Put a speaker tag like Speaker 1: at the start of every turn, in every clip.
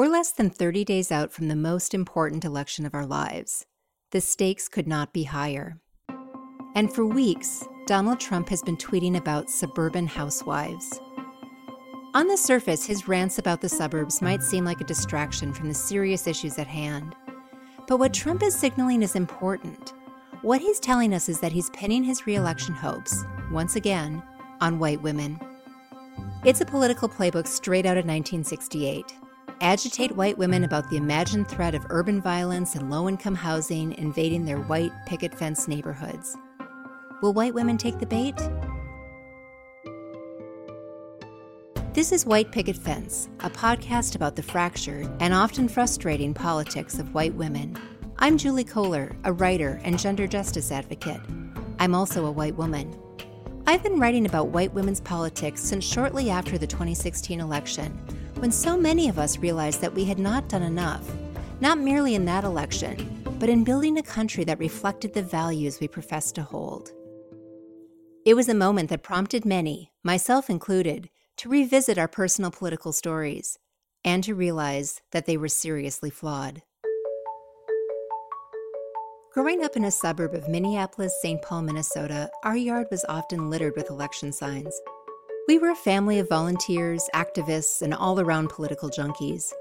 Speaker 1: We're less than 30 days out from the most important election of our lives. The stakes could not be higher. And for weeks, Donald Trump has been tweeting about suburban housewives. On the surface, his rants about the suburbs might seem like a distraction from the serious issues at hand. But what Trump is signaling is important. What he's telling us is that he's pinning his reelection hopes, once again, on white women. It's a political playbook straight out of 1968 agitate white women about the imagined threat of urban violence and low income housing invading their white picket fence neighborhoods. Will white women take the bait? This is White Picket Fence, a podcast about the fractured and often frustrating politics of white women. I'm Julie Kohler, a writer and gender justice advocate. I'm also a white woman. I've been writing about white women's politics since shortly after the 2016 election when so many of us realized that we had not done enough, not merely in that election, but in building a country that reflected the values we profess to hold. It was a moment that prompted many, myself included, to revisit our personal political stories and to realize that they were seriously flawed. Growing up in a suburb of Minneapolis, St. Paul, Minnesota, our yard was often littered with election signs. We were a family of volunteers, activists, and all around political junkies.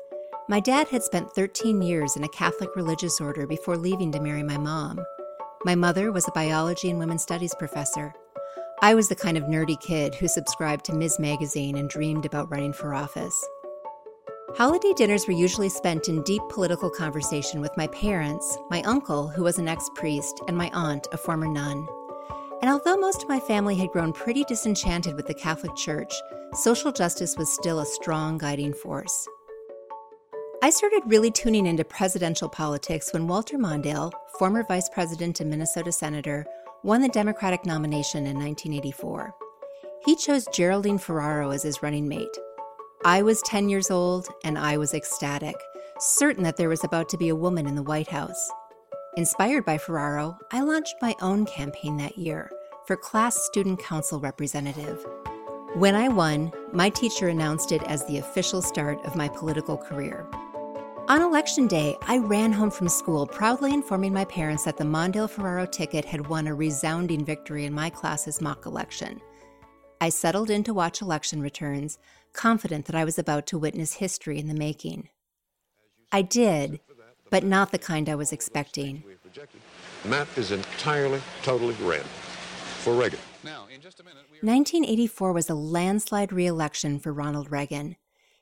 Speaker 1: My dad had spent 13 years in a Catholic religious order before leaving to marry my mom. My mother was a biology and women's studies professor. I was the kind of nerdy kid who subscribed to Ms. Magazine and dreamed about running for office. Holiday dinners were usually spent in deep political conversation with my parents, my uncle, who was an ex priest, and my aunt, a former nun. And although most of my family had grown pretty disenchanted with the Catholic Church, social justice was still a strong guiding force. I started really tuning into presidential politics when Walter Mondale, former vice president and Minnesota senator, won the Democratic nomination in 1984. He chose Geraldine Ferraro as his running mate. I was 10 years old and I was ecstatic, certain that there was about to be a woman in the White House. Inspired by Ferraro, I launched my own campaign that year for Class Student Council Representative. When I won, my teacher announced it as the official start of my political career. On election day, I ran home from school proudly informing my parents that the Mondale Ferraro ticket had won a resounding victory in my class's mock election. I settled in to watch election returns, confident that I was about to witness history in the making. I did, but not the kind I was expecting.
Speaker 2: The map is entirely, totally red for Reagan.
Speaker 1: Now, in just 1984 was a landslide re-election for Ronald Reagan.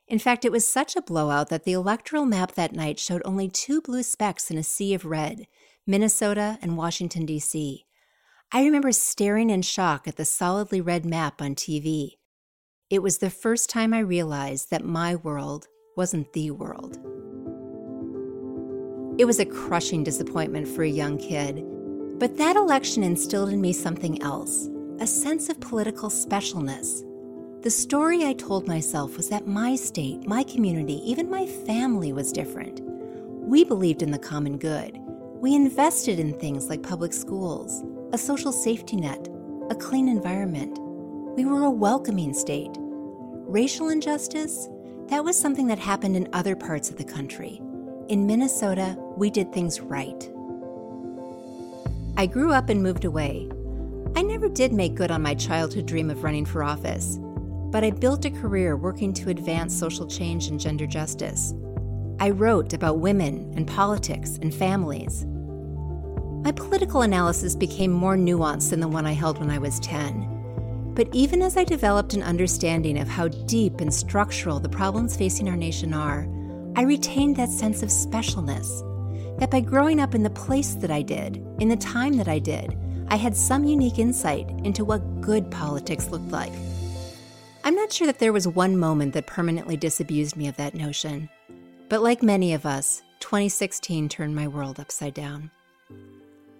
Speaker 1: In fact, it was such a blowout that the electoral map that night showed only two blue specks in a sea of red Minnesota and Washington, D.C. I remember staring in shock at the solidly red map on TV. It was the first time I realized that my world wasn't the world. It was a crushing disappointment for a young kid. But that election instilled in me something else a sense of political specialness. The story I told myself was that my state, my community, even my family was different. We believed in the common good. We invested in things like public schools, a social safety net, a clean environment. We were a welcoming state. Racial injustice? That was something that happened in other parts of the country. In Minnesota, we did things right. I grew up and moved away. I never did make good on my childhood dream of running for office, but I built a career working to advance social change and gender justice. I wrote about women and politics and families. My political analysis became more nuanced than the one I held when I was 10. But even as I developed an understanding of how deep and structural the problems facing our nation are, I retained that sense of specialness. That by growing up in the place that I did, in the time that I did, I had some unique insight into what good politics looked like. I'm not sure that there was one moment that permanently disabused me of that notion. But like many of us, 2016 turned my world upside down.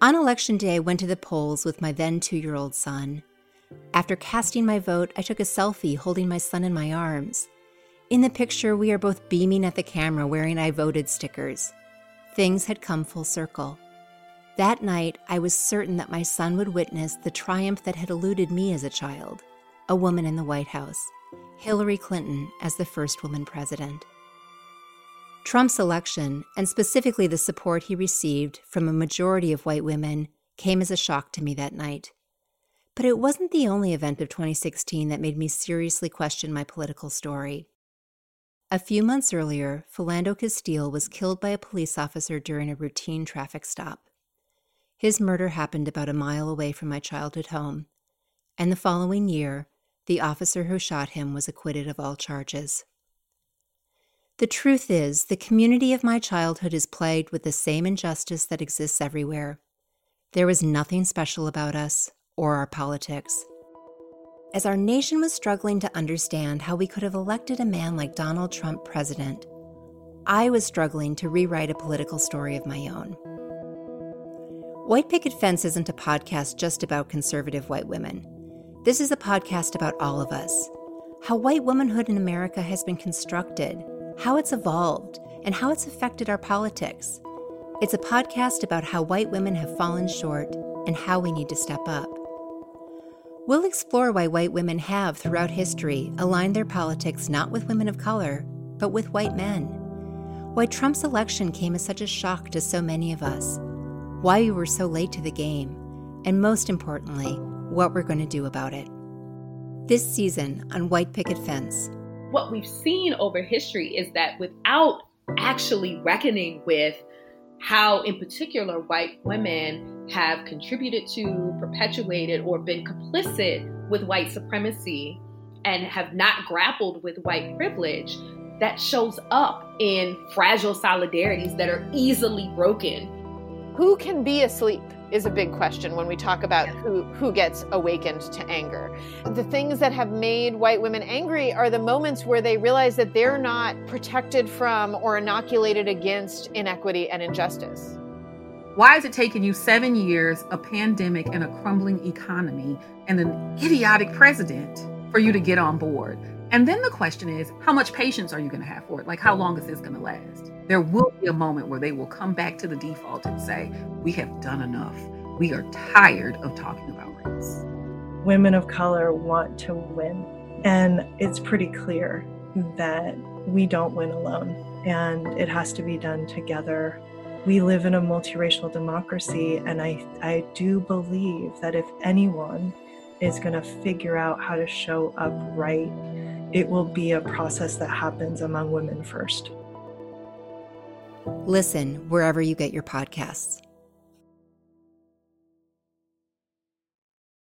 Speaker 1: On election day, I went to the polls with my then two year old son. After casting my vote, I took a selfie holding my son in my arms. In the picture, we are both beaming at the camera wearing I voted stickers. Things had come full circle. That night, I was certain that my son would witness the triumph that had eluded me as a child a woman in the White House, Hillary Clinton as the first woman president. Trump's election, and specifically the support he received from a majority of white women, came as a shock to me that night. But it wasn't the only event of 2016 that made me seriously question my political story. A few months earlier, Philando Castile was killed by a police officer during a routine traffic stop. His murder happened about a mile away from my childhood home, and the following year, the officer who shot him was acquitted of all charges. The truth is, the community of my childhood is plagued with the same injustice that exists everywhere. There was nothing special about us or our politics. As our nation was struggling to understand how we could have elected a man like Donald Trump president, I was struggling to rewrite a political story of my own. White Picket Fence isn't a podcast just about conservative white women. This is a podcast about all of us how white womanhood in America has been constructed how it's evolved, and how it's affected our politics. It's a podcast about how white women have fallen short and how we need to step up. We'll explore why white women have, throughout history, aligned their politics not with women of color, but with white men. Why Trump's election came as such a shock to so many of us. Why we were so late to the game. And most importantly, what we're going to do about it. This season on White Picket Fence,
Speaker 3: what we've seen over history is that without actually reckoning with how, in particular, white women have contributed to, perpetuated, or been complicit with white supremacy and have not grappled with white privilege, that shows up in fragile solidarities that are easily broken.
Speaker 4: Who can be asleep? is a big question when we talk about who, who gets awakened to anger. The things that have made white women angry are the moments where they realize that they're not protected from or inoculated against inequity and injustice.
Speaker 5: Why is it taking you seven years, a pandemic, and a crumbling economy, and an idiotic president for you to get on board? And then the question is, how much patience are you going to have for it? Like, how long is this going to last? There will be a moment where they will come back to the default and say, we have done enough. We are tired of talking about race.
Speaker 6: Women of color want to win. And it's pretty clear that we don't win alone, and it has to be done together. We live in a multiracial democracy, and I, I do believe that if anyone is going to figure out how to show up right it will be a process that happens among women first.
Speaker 1: Listen wherever you get your podcasts.